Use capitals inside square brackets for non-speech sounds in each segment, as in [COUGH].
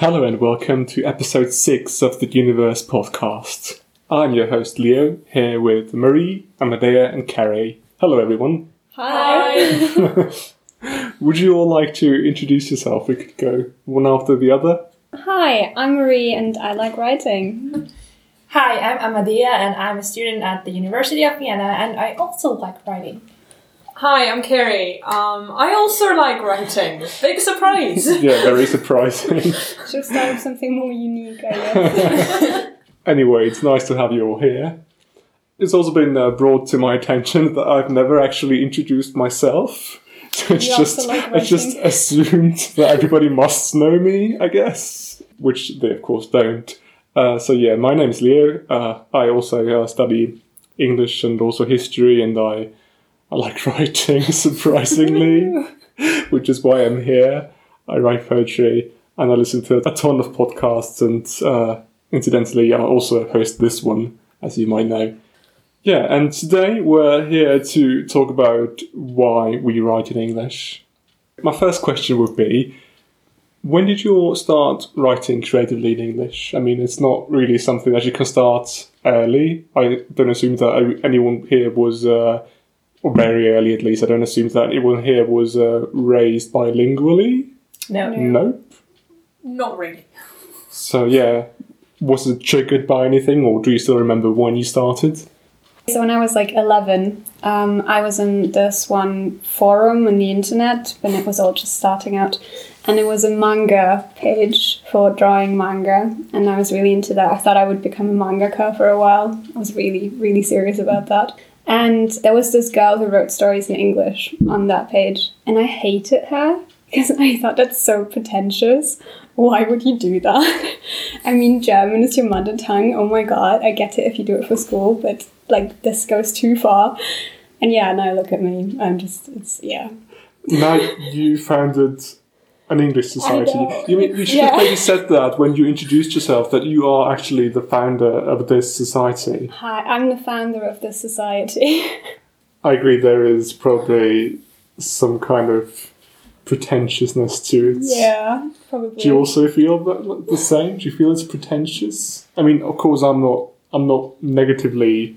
Hello and welcome to episode 6 of the Uni-Verse podcast. I'm your host Leo, here with Marie, Amadea, and Carrie. Hello everyone. Hi. [LAUGHS] Would you all like to introduce yourself? We could go one after the other. Hi, I'm Marie and I like writing. Hi, I'm Amadea and I'm a student at the University of Vienna and I also like writing. Hi, I'm Carrie. Um, I also like writing. Big surprise. [LAUGHS] Yeah, very surprising. Should start with something more unique, I guess. [LAUGHS] anyway, it's nice to have you all here. It's also been uh, brought to my attention that I've never actually introduced myself. So [LAUGHS] it's You just also like it's just assumed that everybody must know me, I guess, which they of course don't. Uh, so yeah, my name is Leo. Uh, I also uh, study English and also history, and I I like [LAUGHS] writing surprisingly, [LAUGHS] which is why I'm here. I write poetry and I listen to a ton of podcasts, and uh, incidentally, I also host this one, as you might know. Yeah, and today we're here to talk about why we write in English. My first question would be when did you start writing creatively in English? I mean, it's not really something that you can start early. I don't assume that anyone here was, uh, very early at least, I don't assume that anyone here was uh, raised bilingually. No. Nope. Not really. So, yeah, was it triggered by anything, or do you still remember when you started? So when I was like 11, um, I was in this one forum on the internet when it was all just starting out. And it was a manga page for drawing manga. And I was really into that. I thought I would become a mangaka for a while. I was really, really serious about that. And there was this girl who wrote stories in English on that page. And I hated her because I thought that's so pretentious. Why would you do that? [LAUGHS] I mean, German is your mother tongue. Oh my god, I get it if you do it for school, but like this goes too far. And yeah, now look at me. I'm just, it's, yeah. now you founded an English society. You mean you should Yeah. have maybe said that when you introduced yourself that you are actually the founder of this society. Hi, I'm the founder of this society. [LAUGHS] I agree. There is probably some kind of pretentiousness to it. yeah, probably. Do you also feel that the same? Do you feel it's pretentious? I mean, of course, I'm not. I'm not negatively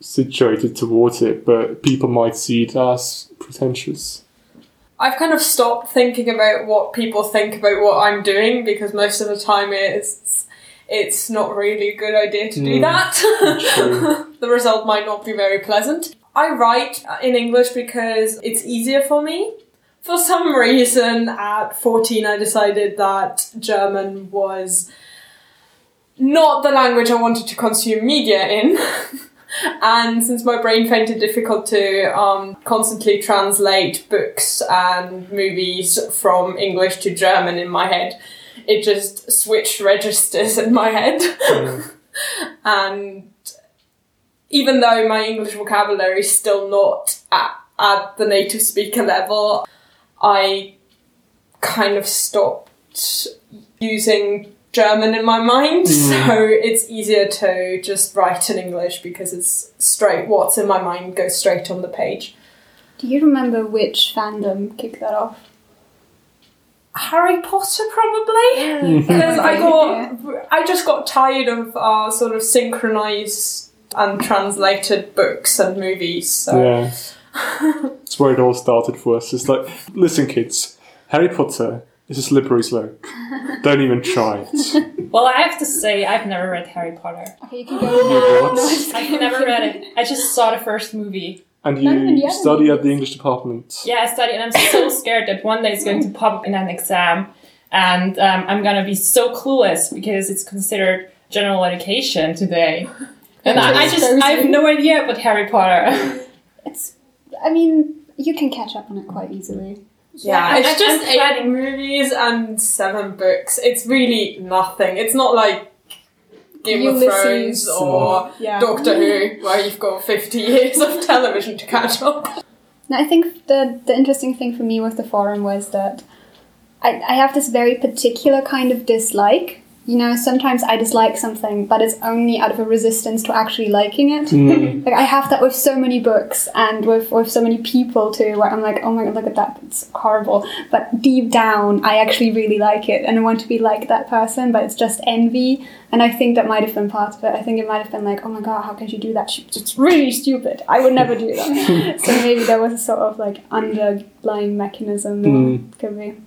situated towards it, but people might see it as pretentious. I've kind of stopped thinking about what people think about what I'm doing because most of the time it's it's not really a good idea to do Mm, that. [LAUGHS] the result might not be very pleasant. I write in English because it's easier for me. For some reason, at 14, I decided that German was not the language I wanted to consume media in. [LAUGHS] and since my brain found it difficult to um, constantly translate books and movies from English to German in my head, it just switched registers in my head. [LAUGHS] and even though my English vocabulary is still not at, at the native speaker level, I kind of stopped using German in my mind, so it's easier to just write in English because it's straight, what's in my mind goes straight on the page. Do you remember which fandom kicked that off? Harry Potter, probably? [LAUGHS] Because I got, I just got tired of uh, sort of synchronized and translated books and movies. So Yeah. That's where it all started for us. It's like, listen, kids, Harry Potter is a slippery slope. Don't even try it. [LAUGHS] Well, I have to say, I've never read Harry Potter. Okay, you can go. What? No, I'm just I've never read it. I just saw the first movie. And Not even the you study at the. English department. Yeah, I study, and I'm so [LAUGHS] scared that one day it's going to pop up in an exam, and um, I'm gonna be so clueless because it's considered general education today. And I, I just I have no idea about Harry Potter. It's, I mean, you can catch up on it quite easily. Yeah, I'm- it's just eight movies and seven books. It's really nothing. It's not like Game Ulysses. of Thrones or Yeah. Doctor Who, where you've got 50 years of [LAUGHS] television to catch up. Now, I think the the interesting thing for me with the forum was that I, I have this very particular kind of dislike you know, sometimes I dislike something, but it's only out of a resistance to actually liking it. Mm. [LAUGHS] Like I have that with so many books and with, with so many people too, where I'm like, oh my god, look at that, it's horrible. But deep down, I actually really like it and I want to be like that person, but it's just envy. And I think that might have been part of it. I think it might have been like, oh my god, how can you do that? It's really stupid. I would never do that. [LAUGHS] so maybe there was a sort of like underlying mechanism there. Mm. Could be.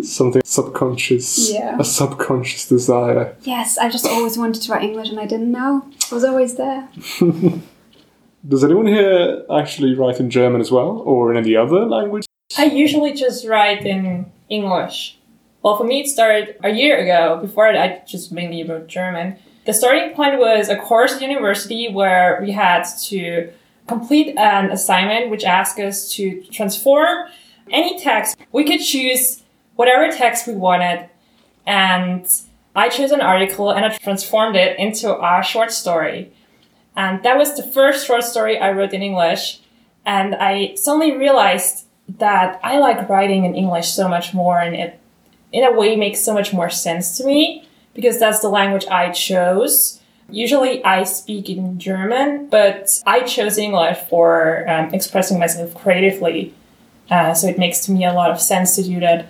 Something subconscious. Yeah. A subconscious desire. Yes, I just always wanted to write English and I didn't know. It was always there. [LAUGHS] Does anyone here actually write in German as well, or in any other language? I usually just write in English. Well, for me, it started a year ago. Before that, I just mainly wrote German. The starting point was a course at university where we had to complete an assignment which asked us to transform any text. We could choose whatever text we wanted, and I chose an article and I transformed it into a short story. And that was the first short story I wrote in English. And I suddenly realized that I like writing in English so much more and it in a way makes so much more sense to me because that's the language I chose. Usually I speak in German, but I chose English for um, expressing myself creatively. Uh, so it makes to me a lot of sense to do that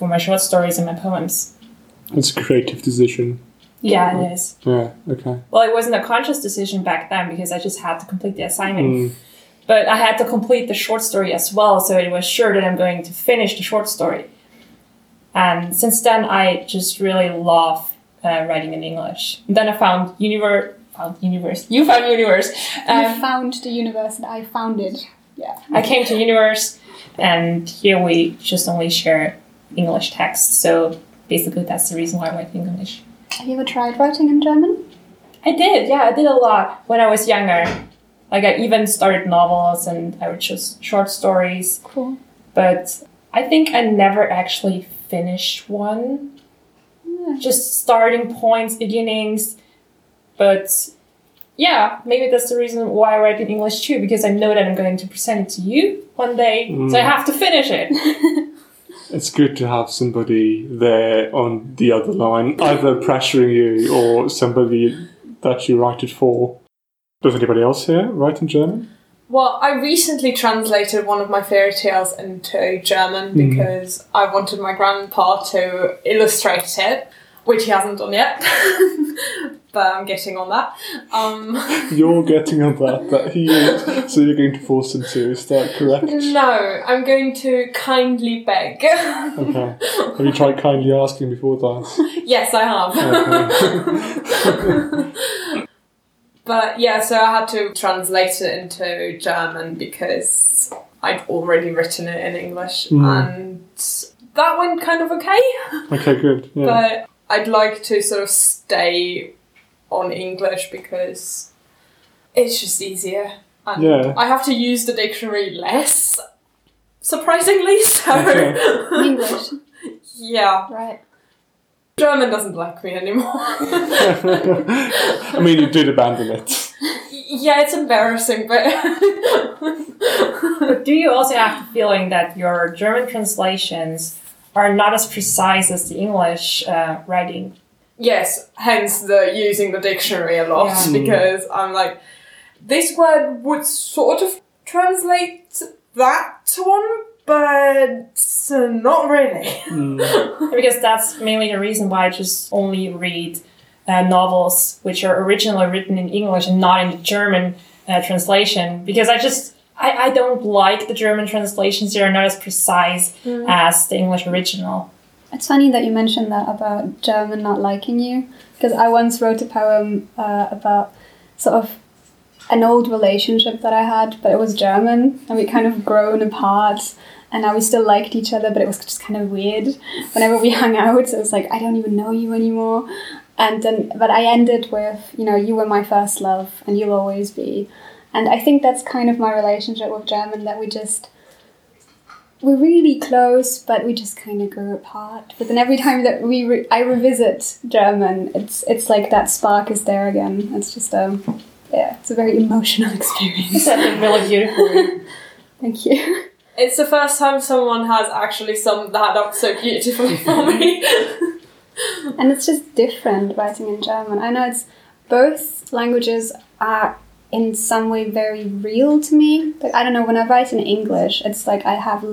for my short stories and my poems. It's a creative decision. Yeah, it is. Yeah, okay. Well, it wasn't a conscious decision back then because I just had to complete the assignment. Mm. But I had to complete the short story as well, so it was sure that I'm going to finish the short story. And since then, I just really love uh, writing in English. And then I found Uni-Verse. Found Uni-Verse. [LAUGHS] You found Uni-Verse. you Um, found the universe and I found it. Yeah. I came to Uni-Verse, and here we just only share English text. So basically, that's the reason why I write in English. Have you ever tried writing in German? I did, yeah, I did a lot when I was younger. Like I even started novels and I would just short stories, Cool. but I think I never actually finished one. Just starting points, beginnings, but yeah, maybe that's the reason why I write in English too, because I know that I'm going to present it to you one day, so I mm. have to finish it. [LAUGHS] It's good to have somebody there on the other line, either pressuring you or somebody that you write it for. Does anybody else here write in German? Well, I recently translated one of my fairy tales into German mm. because I wanted my grandpa to illustrate it, which he hasn't done yet. [LAUGHS] but I'm getting on that. Um, [LAUGHS] You're getting on that, that he is, so you're going to force him to, is that correct? no, I'm going to kindly beg. Okay. [LAUGHS] Have you tried kindly asking before that? yes, I have. Okay. But yeah, so I had to translate it into German because I'd already written it in English, and that went kind of okay. Okay, good. Yeah. But I'd like to sort of stay on English because it's just easier. And Yeah. I have to use the dictionary less, surprisingly. So, Okay. [LAUGHS] English. yeah. Right. German doesn't like me anymore. [LAUGHS] I mean, you did abandon it. [LAUGHS] yeah, it's embarrassing, but. But do you also have the feeling that your German translations are not as precise as the English uh, writing? Yes, hence the using the dictionary a lot Yeah. because I'm like, this word would sort of translate that one, but not really. [LAUGHS] because that's mainly the reason why I just only read uh, novels which are originally written in English and not in the German uh, translation. Because I just I, I don't like the German translations; they are not as precise as the English original. It's funny that you mentioned that about German not liking you, because I once wrote a poem uh, about sort of an old relationship that I had, but it was German, and we kind of grown apart, and now we still liked each other, but it was just kind of weird. Whenever we [LAUGHS] hung out, it was like I don't even know you anymore, and then but I ended with you know you were my first love, and you'll always be, and I think that's kind of my relationship with German that we just we're really close, but we just kind of grew apart. But then every time that we re- I revisit German, it's it's like that spark is there again. It's just a yeah, it's a very emotional [LAUGHS] experience. That's really beautiful. [LAUGHS] Thank you. It's the first time someone has actually summed that up so beautifully [LAUGHS] for me. and it's just different writing in German. I know it's both languages are in some way very real to me. But I don't know, when I write in English, it's like I have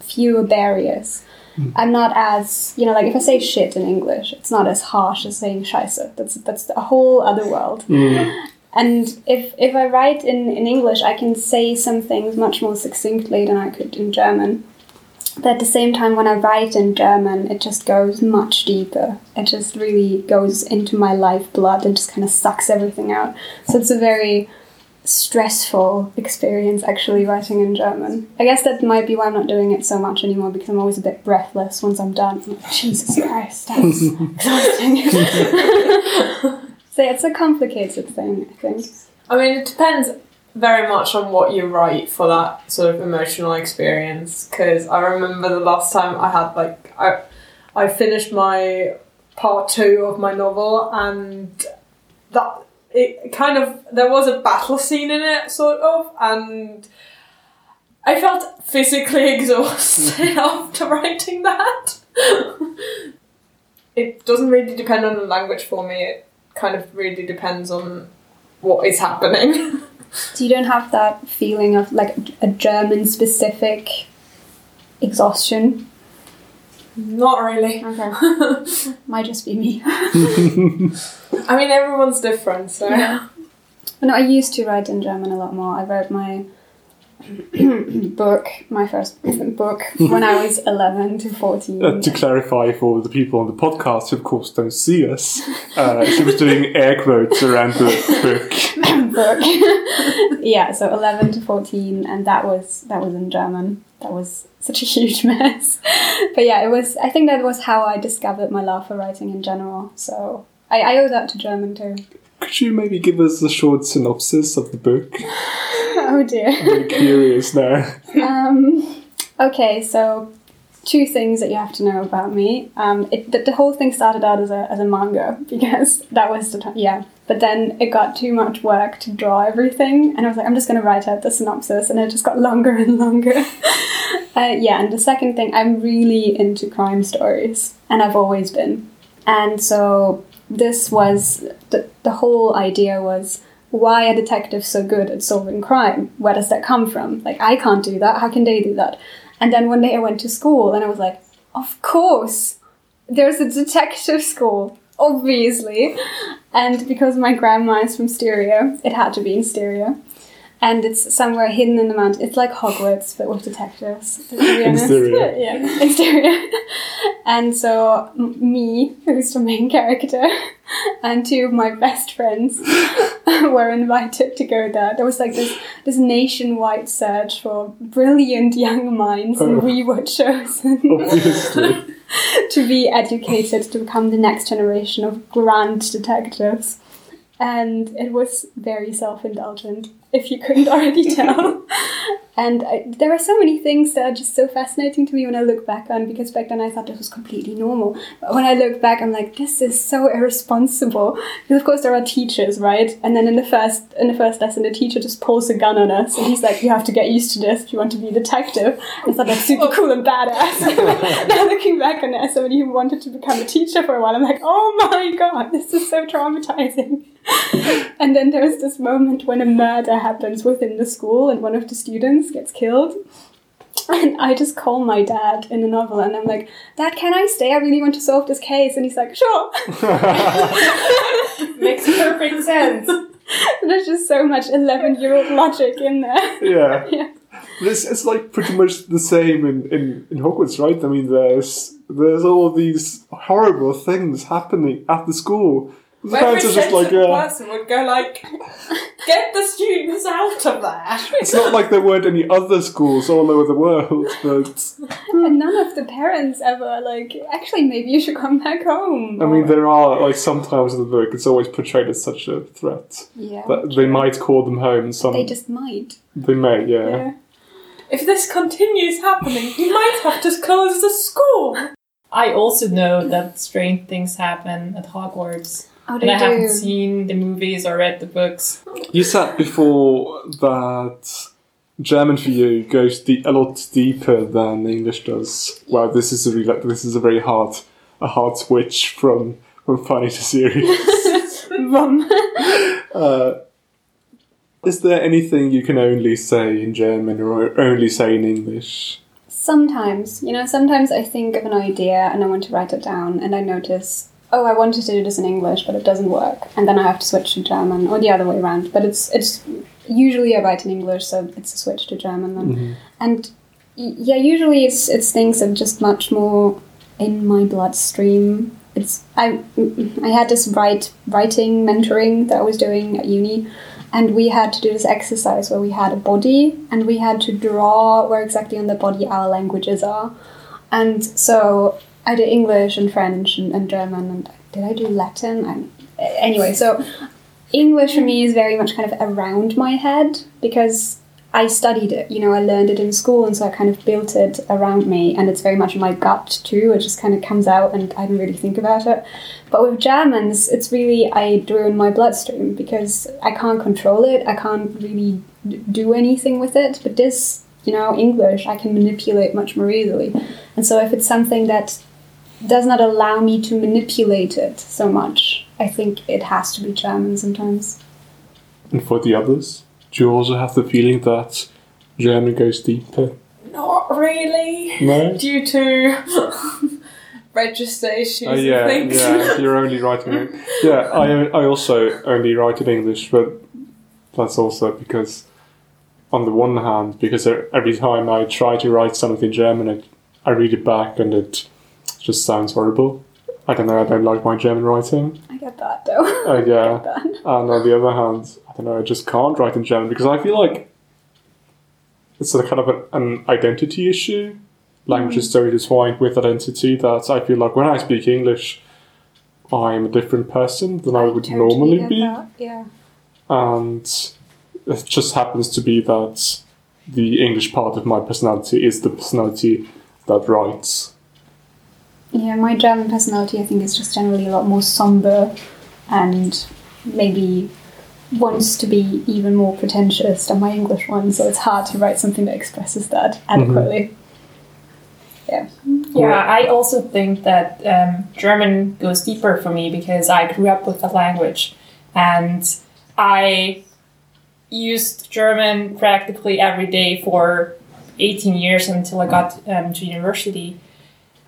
fewer barriers. Mm. I'm not as, you know, like if I say shit in English, it's not as harsh as saying scheiße. That's, that's a whole other world. Mm. And if, if I write in, in English, I can say some things much more succinctly than I could in German. But at the same time, when I write in German, it just goes much deeper. It just really goes into my lifeblood and just kind of sucks everything out. So it's a very stressful experience actually writing in German. I guess that might be why I'm not doing it so much anymore because I'm always a bit breathless once I'm done. I'm like, Jesus Christ, that's [LAUGHS] exhausting. [LAUGHS] so it's a complicated thing, I think. I mean, it depends very much on what you write for that sort of emotional experience. Because I remember the last time I had like I, I finished my part two of my novel, and that it kind of there was a battle scene in it, sort of, and. I felt physically [LAUGHS] exhausted [LAUGHS] after writing that. [LAUGHS] it doesn't really depend on the language for me. It kind of really depends on what is happening. So you don't have that feeling of like a German specific exhaustion? Not really. Okay. [LAUGHS] Might just be me. I mean, everyone's different, so. Yeah. No, I used to write in German a lot more. I wrote my [CLEARS THROAT] book, my first [LAUGHS] book, when I was 11 to 14. Uh, to clarify for the people on the podcast who, of course, don't see us, uh, she was doing [LAUGHS] air quotes around the book. book. yeah, so 11 to 14 and that was that was in German. That was such a huge [LAUGHS] mess. But yeah, it was I think that was how I discovered my love for writing in general. So I, I owe that to German too. Could you maybe give us a short synopsis of the book? [LAUGHS] Oh dear. I'm curious now. Um, okay, so two things that you have to know about me. Um, it, the, the whole thing started out as a, as a manga [LAUGHS] because that was the time, yeah. But then it got too much work to draw everything, and I was like, I'm just going to write out the synopsis, and it just got [LAUGHS] longer and longer. [LAUGHS] uh, yeah, and the second thing, I'm really into crime stories, and I've always been. And so this was the, the whole idea was why are detectives so good at solving crime? Where does that come from? Like, I can't do that. How can they do that? And then one day I went to school and I was like, of course, there's a detective school, obviously. And because my grandma is from Styria, it had to be in Styria. And it's somewhere hidden in the mountain. It's like Hogwarts, but with detectives. To be honest. Styria. [LAUGHS] yeah, Styria. [LAUGHS] and so m- me, who's the main character, [LAUGHS] and two of my best friends were invited to go there. There was like this this nationwide search for brilliant young minds, and we were chosen Obviously. to be educated to become the next generation of grand detectives. And it was very self indulgent, if you couldn't already tell. [LAUGHS] and I, there are so many things that are just so fascinating to me when I look back on, because back then I thought this was completely normal. But when I look back, I'm like, this is so irresponsible. Because of course there are teachers, right? And then in the first in the first lesson, the teacher just pulls a gun on us, and he's like, you have to get used to this if you want to be a detective. I thought that's super cool and badass. [LAUGHS] now looking back on it as somebody who wanted to become a teacher for a while, I'm like, oh my god, this is so traumatizing. [LAUGHS] and then there's this moment when a murder happens within the school and one of the students gets killed. And I just call my dad in the novel and I'm like, Dad, can I stay? I really want to solve this case. And he's like, Sure. [LAUGHS] Makes perfect sense. [LAUGHS] There's just so much 11 year old logic in there. yeah. Yeah. This it's like pretty much the same in, in, in Hogwarts, right? I mean, there's there's all these horrible things happening at the school. The Every parents are just like, sensible uh, person would go like, get the students out of there. it's not like there weren't any other schools all over the world, but And none of the parents ever, like, actually, maybe you should come back home. I mean, there are like sometimes in the book it's always portrayed as such a threat yeah. that they might call them home. Some They just might. they may, yeah. Yeah. If this continues happening, you might have to close the school. I also know that strange things happen at Hogwarts. Oh, And they I haven't seen the movies or read the books. You said before that German for you goes de- a lot deeper than English does. Wow, this is a really, this is a very hard a hard switch from from funny to serious. [LAUGHS] Rum. [LAUGHS] uh, is there anything you can only say in German or only say in English? Sometimes, you know, sometimes I think of an idea and I want to write it down and I notice, oh, I wanted to do this in English, but it doesn't work. And then I have to switch to German or the other way around. But it's, it's usually I write in English, so it's a switch to German then. Mm-hmm. And yeah, usually it's, it's things that are just much more in my bloodstream. It's I I had this write writing mentoring that I was doing at uni, and we had to do this exercise where we had a body and we had to draw where exactly on the body our languages are, and so I did English and French and, and German and did I do Latin? Anyway, so English for me is very much kind of around my head because I studied it, you know, I learned it in school, and so I kind of built it around me, and it's very much in my gut too. It just kind of comes out, and I don't really think about it. But with Germans, it's really I drew in my bloodstream because I can't control it. I can't really do anything with it. But this, you know, English, I can manipulate much more easily. And so if it's something that does not allow me to manipulate it so much, I think it has to be German sometimes. And for the others, do you also have the feeling that German goes deeper? Not really. No? Due to [LAUGHS] register issues Oh, yeah, and yeah, you're only writing it. Yeah, I, I also only write in English, but that's also because, on the one hand, because every time I try to write something in German, it, I read it back and it just sounds horrible. I don't know, I don't like my German writing. I get that though. [LAUGHS] Uh, yeah. that. And on the other hand, I don't know, I just can't write in German because I feel like it's a kind of an, an identity issue. Language is so intertwined with identity that I feel like when I speak English, I'm a different person than I, would totally normally be. that, Yeah. And it just happens to be that the English part of my personality is the personality that writes. Yeah, my German personality, I think, is just generally a lot more somber and maybe wants to be even more pretentious than my English one, so it's hard to write something that expresses that adequately. Yeah. Yeah, I also think that um, German goes deeper for me because I grew up with the language and I used German practically every day for 18 years until I got um, to university.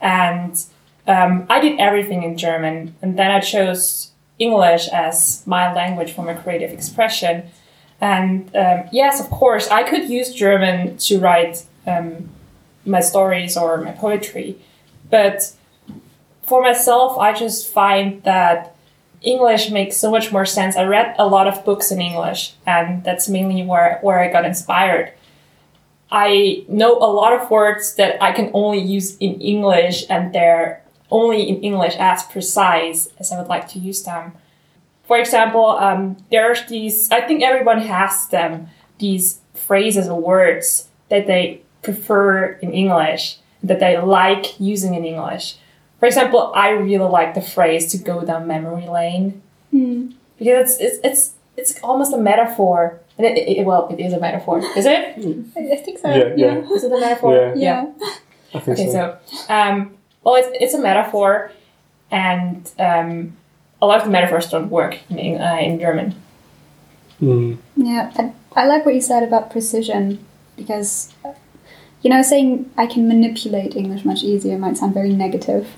And um, I did everything in German, and then I chose English as my language for my creative expression. And um, yes, of course, I could use German to write um, my stories or my poetry. But for myself, I just find that English makes so much more sense. I read a lot of books in English, and that's mainly where, where I got inspired. I know a lot of words that I can only use in English, and they're only in English as precise as I would like to use them. For example, um, there's these, I think everyone has them, these phrases or words that they prefer in English, that they like using in English. For example, I really like the phrase to go down memory lane because it's, it's, it's, it's almost a metaphor. And it, it, well, it is a metaphor. Is it? I I think so. Yeah, yeah. Is it a metaphor? Yeah. Yeah. I think Okay, so. so um, well, it's, it's a metaphor, and um, a lot of the metaphors don't work in Eng- uh, in German. Mm. Yeah, I, I like what you said about precision because, uh, you know, saying I can manipulate English much easier might sound very negative,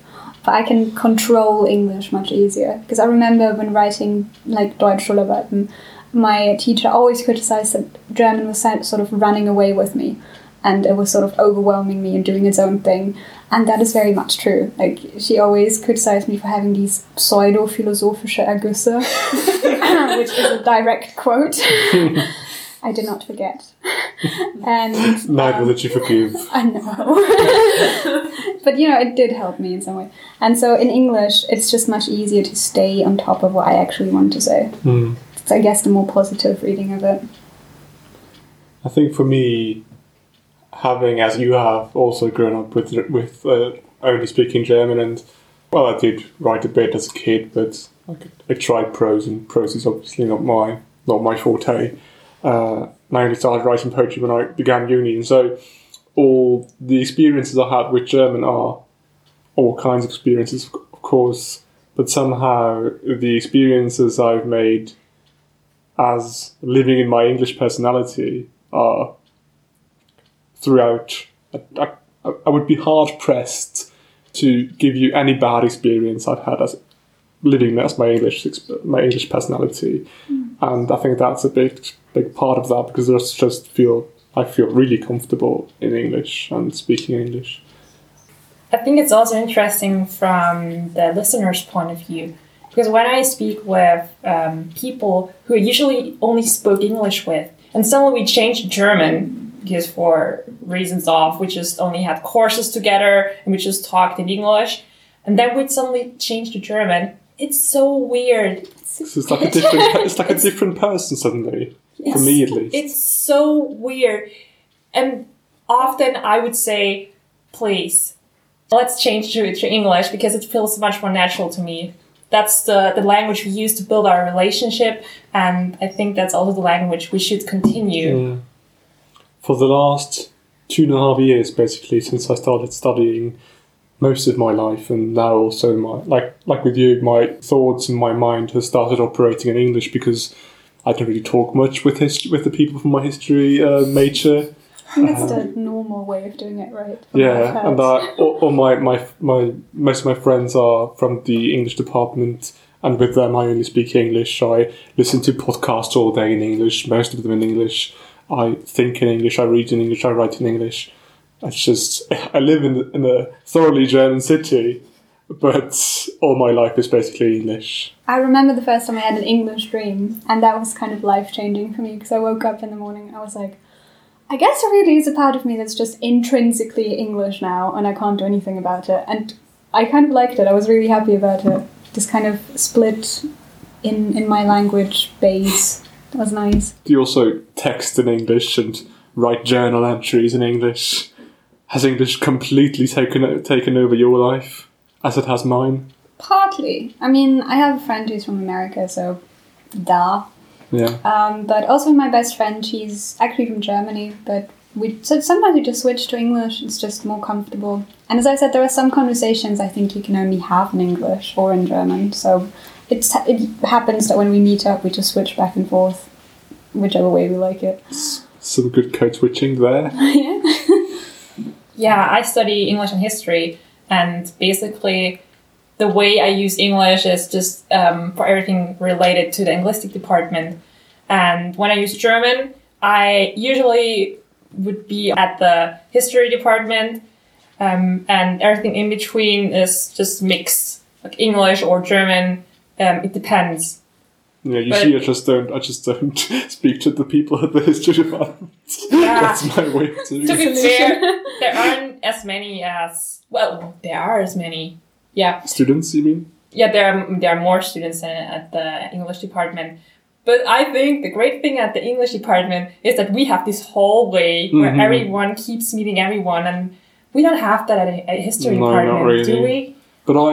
but I can control English much easier. Because I remember when writing like Deutsch Schularbeiten, my teacher always criticized that German was sort of running away with me and it was sort of overwhelming me and doing its own thing. And that is very much true. Like, she always criticized me for having these pseudo philosophische Ergüsse, [LAUGHS] which is a direct quote. [LAUGHS] I did not forget. And Neither did you forgive. [LAUGHS] I know. but you know, it did help me in some way. And so in English, it's just much easier to stay on top of what I actually want to say. Mm. It's, I guess, the more positive reading of it. I think for me, having as you have also grown up with with uh, only speaking German, and well, I did write a bit as a kid, but I, tried prose, and prose is obviously not my not my forte. Uh, I only started writing poetry when I began uni, and so all the experiences I had with German are all kinds of experiences. Of course, but somehow the experiences I've made as living in my English personality are throughout. I, I, I would be hard pressed to give you any bad experience I've had as living as my English my English personality, hmm. and I think that's a big big part of that because I just feel I feel really comfortable in English and speaking English. I think it's also interesting from the listener's point of view because when I speak with um, people who I usually only spoke English with, and suddenly we changed German because for reasons of we just only had courses together and we just talked in English, and then we'd suddenly change to German. It's so weird. So it's like a different it's like a different person suddenly. For me at least. It's so weird. And often I would say, please, let's change to, to English because it feels much more natural to me. That's the, the language we use to build our relationship, and I think that's also the language we should continue. Yeah. For the last two and a half years, basically, since I started studying most of my life, and now also my like like with you, my thoughts and my mind has started operating in English because I don't really talk much with his, with the people from my history uh, major. I think that's [LAUGHS] the normal way of doing it, right? From what I've Yeah, and I, all, all my, my my most of my friends are from the English department, and with them I only speak English. I listen to podcasts all day in English, most of them in English. I think in English, I read in English, I write in English. It's just [LAUGHS] I live in in a thoroughly German city, but all my life is basically English. I remember the first time I had an English dream, and that was kind of life changing for me because I woke up in the morning and I was like, I guess there really is a part of me that's just intrinsically English now, and I can't do anything about it. And I kind of liked it. I was really happy about it. This kind of split in in my language base. That was nice. Do you also text in English and write journal entries in English? Has English completely taken taken over your life, as it has mine? Partly. I mean, I have a friend who's from America, so da. Yeah. Um, but also my best friend, she's actually from Germany, but we so sometimes we just switch to English. It's just more comfortable. And as I said, there are some conversations I think you can only have in English or in German. So it's it happens that when we meet up, we just switch back and forth, whichever way we like it. Some good code switching there. [LAUGHS] yeah. [LAUGHS] Yeah, I study English and history, and basically, the way I use English is just um, for everything related to the linguistic department. And when I use German, I usually would be at the history department, um, and everything in between is just mixed, like English or German. Um, it depends. Yeah, you But- see, I just don't. I just don't [LAUGHS] speak to the people at the history department. Yeah. [LAUGHS] That's my way of doing To be fair, [LAUGHS] there aren't as many as well. There are as many. Yeah, Students, you mean? yeah. There are there are more students at the English department. But I think the great thing at the English department is that we have this hallway where Mhm. everyone keeps meeting everyone, and we don't have that at a, a history No, not department, do we? But I,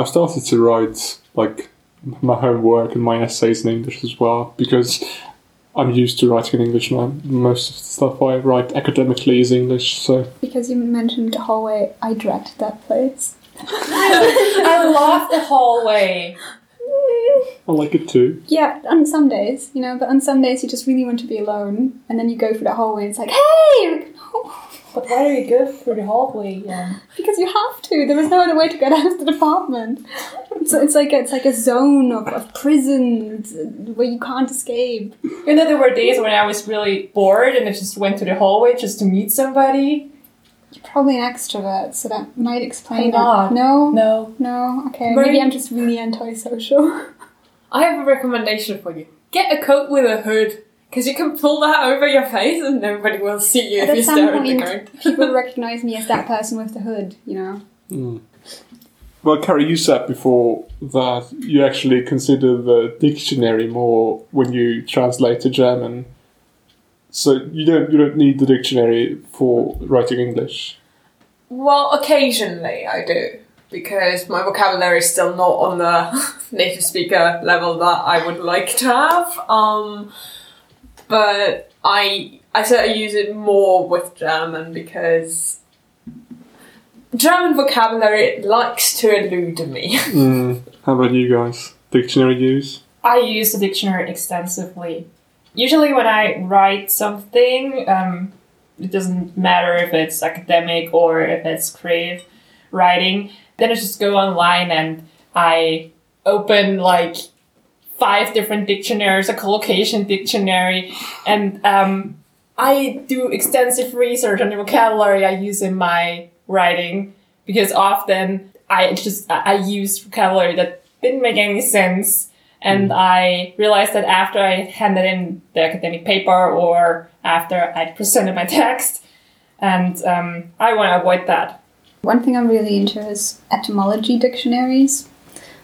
I started to write like my homework and my essays in English as well because I'm used to writing in English now. Most of the stuff I write academically is English, so Because you mentioned the hallway, I dread that place. I love the hallway. I like it too. Yeah, on some days, you know, but on some days you just really want to be alone, and then you go through the hallway and it's like, hey! But why do you go through the hallway? Yeah. Because you have to. There is no other way to get [LAUGHS] out of the department. So it's like it's like a zone of, of prisons where you can't escape. You know, there were days when I was really bored and I just went to the hallway just to meet somebody. You're probably an extrovert, so that might explain I'm it. not. No, No. no. Okay, Very- maybe I'm just really antisocial. [LAUGHS] I have a recommendation for you. Get a coat with a hood, because you can pull that over your face and nobody will see you if you some stare at the point, coat. [LAUGHS] people [LAUGHS] recognize me as that person with the hood. You know. Mm. Well, Carrie, you said before that you actually consider the dictionary more when you translate to German. So you don't you don't need the dictionary for writing English. Well, occasionally I do, because my vocabulary is still not on the [LAUGHS] native speaker level that I would like to have. Um, but I I certainly use it more with German because German vocabulary likes to elude me. [LAUGHS] Mm. How about you guys? Dictionary use? I use the dictionary extensively. Usually, when I write something, um, it doesn't matter if it's academic or if it's creative writing, then I just go online and I open like five different dictionaries, a collocation dictionary, and um, I do extensive research on the vocabulary I use in my writing because often I just I use vocabulary that didn't make any sense. And I realized that after I handed in the academic paper or after I presented my [LAUGHS] text, and um, I want to avoid that. One thing I'm really into is etymology dictionaries,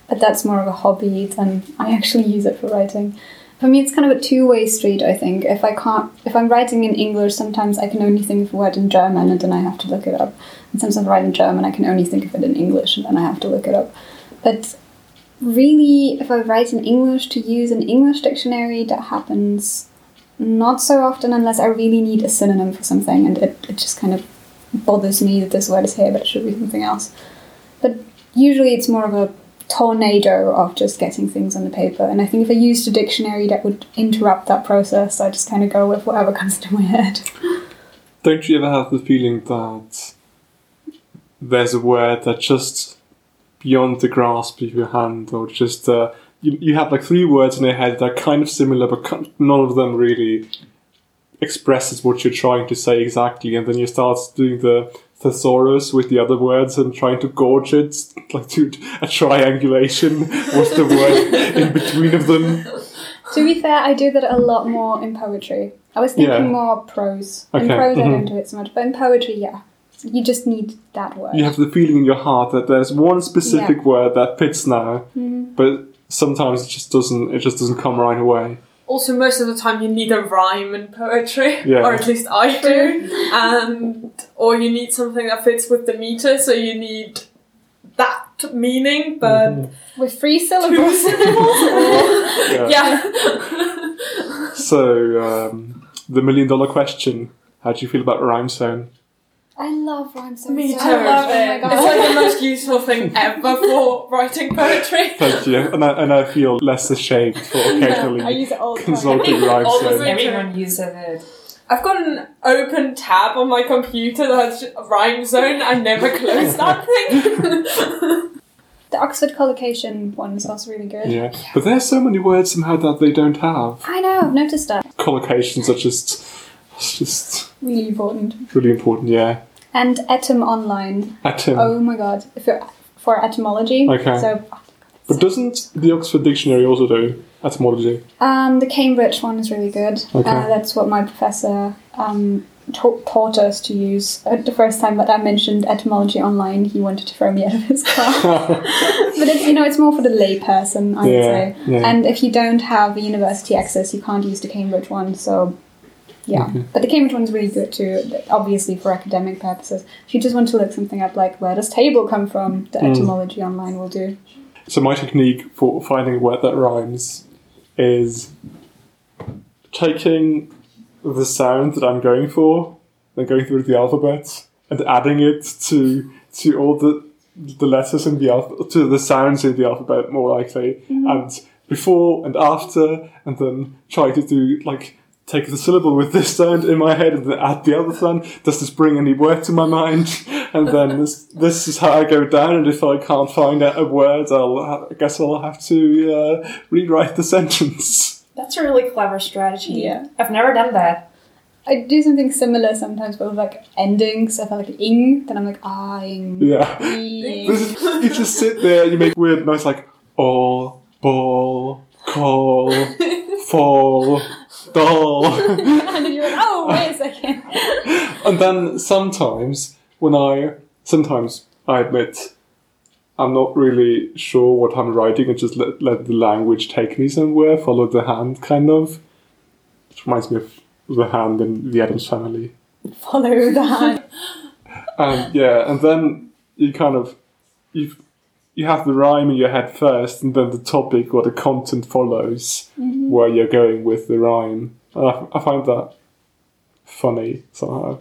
but that's more of a hobby than I actually use it for writing. For me, it's kind of a two-way street. I think if I can't, if I'm writing in English, sometimes I can only think of a word in German, and then I have to look it up. And sometimes I'm writing German, I can only think of it in English, and then I have to look it up. But really, if I write in English to use an English dictionary, that happens not so often unless I really need a synonym for something, and it, it just kind of bothers me that this word is here, but it should be something else. But usually it's more of a tornado of just getting things on the paper. And I think if I used a dictionary that would interrupt that process, I just kind of go with whatever [LAUGHS] comes to my head. Don't you ever have the feeling that there's a word that just beyond the grasp of your hand, or just uh, you, you have like three words in your head that are kind of similar, but none of them really expresses what you're trying to say exactly, and then you start doing the thesaurus with the other words and trying to gorge it, [LAUGHS] like do a triangulation. [LAUGHS] What's the word in between of them? to be fair, I do that a lot more in poetry. I was thinking Yeah. more prose. In prose, I mhm. don't do it so much, but in poetry, yeah. You just need that word. You have the feeling in your heart that there's one specific word that fits now, but sometimes it just doesn't. It just doesn't come right away. Also, most of the time you need a rhyme in poetry, Yeah. or at least I do, and or you need something that fits with the meter, so you need that meaning, but With three two syllables. syllables. [LAUGHS] Yeah. yeah. So um, the million dollar question: How do you feel about RhymeZone? I love rhyme so Me too. much. love Oh my it. god. It's like the most useful thing ever for writing poetry. [LAUGHS] Thank you, and I, and I feel less ashamed for [LAUGHS] I occasionally use it all the time. consulting [LAUGHS] rhyme Almost zone. everyone uses it. I've got an open tab on my computer that has a RhymeZone. I never close that thing. The Oxford collocation one is also really good. Yeah, but there's so many words somehow that they don't have. I know, I've noticed that. Collocations are just, it's just Really important. really important. Yeah, And Etymonline. atom. Oh my god. You're for etymology. Okay. So But doesn't the Oxford Dictionary also do etymology? um, the Cambridge one is really good. Okay. Uh, that's what my professor um, ta- taught us to use. Uh, the first time that I mentioned etymology online, he wanted to throw me [LAUGHS] out of his class. [LAUGHS] but it's you know it's more for the lay person, I would say. yeah. And if you don't have a university access, you can't use the Cambridge one. So yeah, Mm-hmm. but the Cambridge one's really good too. Obviously for academic purposes. If you just want to look something up, like where does table come from, the Mm. etymology online will do. So my technique for finding a word that rhymes is taking the sound that I'm going for, then going through the alphabet and adding it to to all the the letters in the alphabet to the sounds in the alphabet more likely, and before and after, and then try to do like take the syllable with this sound in my head and then add the other sound. Does this bring any word to my mind? [LAUGHS] And then this, this is how I go down. And if I can't find a a word, I'll ha- I guess I'll have to uh, rewrite the [LAUGHS] sentence. That's a really clever strategy. Yeah. I've never done that. I do something similar sometimes, but with like endings. So if I like ing, then I'm like ah ing. Yeah. ing. This is, you just sit there, you make weird noise like all, ball, call, [LAUGHS] fall, doll. [LAUGHS] and then you're like, oh wait a [LAUGHS] second. And then sometimes, when I sometimes I admit I'm not really sure what I'm writing and just let, let the language take me somewhere, follow the hand kind of. It reminds me of the hand in the Addams family. Follow the hand. [LAUGHS] And yeah, and then you kind of you you have the rhyme in your head first, and then the topic or the content follows where you're going with the rhyme. And I, I find that funny somehow.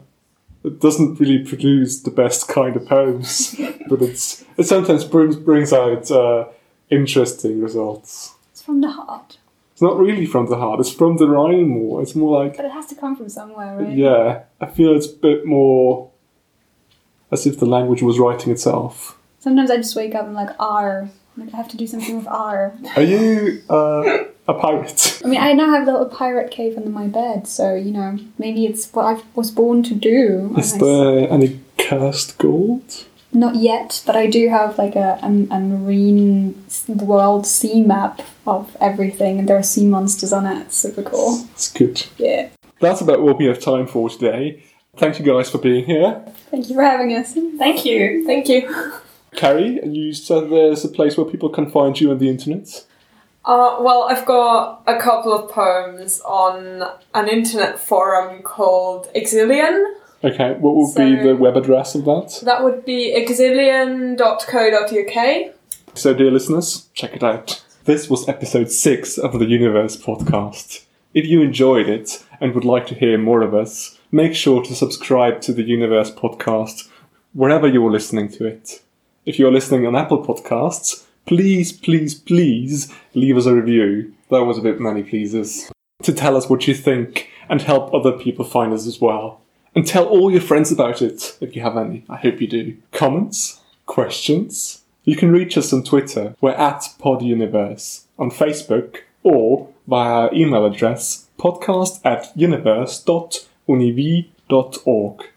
it doesn't really produce the best kind of poems, [LAUGHS] but it's it sometimes brings brings out uh, interesting results. It's from the heart. It's not really from the heart; it's from the rhyme more. It's more like But it has to come from somewhere, right? yeah. I feel it's a bit more as if the language was writing itself. Sometimes I just wake up and like R. Like I have to do something with R. Are you uh, a pirate? I mean, I now have a little pirate cave under my bed, so you know maybe it's what I was born to do. Is And I- there any cursed gold? Not yet, but I do have like a, a, a marine world sea map of everything, and there are sea monsters on it. It's Super cool. It's good. Yeah. That's about what we have time for today. Thank you guys for being here. Thank you for having us. Thank you. Thank you. [LAUGHS] Carrie, you said there's a place where people can find you on the internet. Uh, well, I've got a couple of poems on an internet forum called Exilian. Okay, what would So- be the web address of that? That would be exilian.co.uk. So, dear listeners, check it out. This was episode 6 of the Uni-Verse podcast. If you enjoyed it and would like to hear more of us, make sure to subscribe to the Uni-Verse podcast wherever you are listening to it. If you're listening on Apple Podcasts, please, please, please leave us a review. That was a bit many pleases. To tell us what you think and help other people find us as well. And tell all your friends about it if you have any. I hope you do. Comments? Questions? You can reach us on Twitter. We're at PodUniverse. On Facebook or via our email address podcast at universe.univ.org.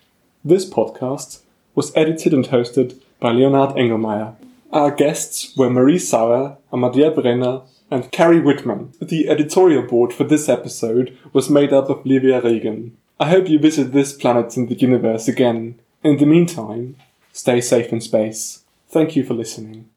This podcast was edited and hosted by Leonard Engelmeyer. Our guests were Marie Sauer, Amadea Brenner, and Carrie Whitman. The editorial board for this episode was made up of Livia Regan. I hope you visit this planet in the universe again. In the meantime, stay safe in space. Thank you for listening.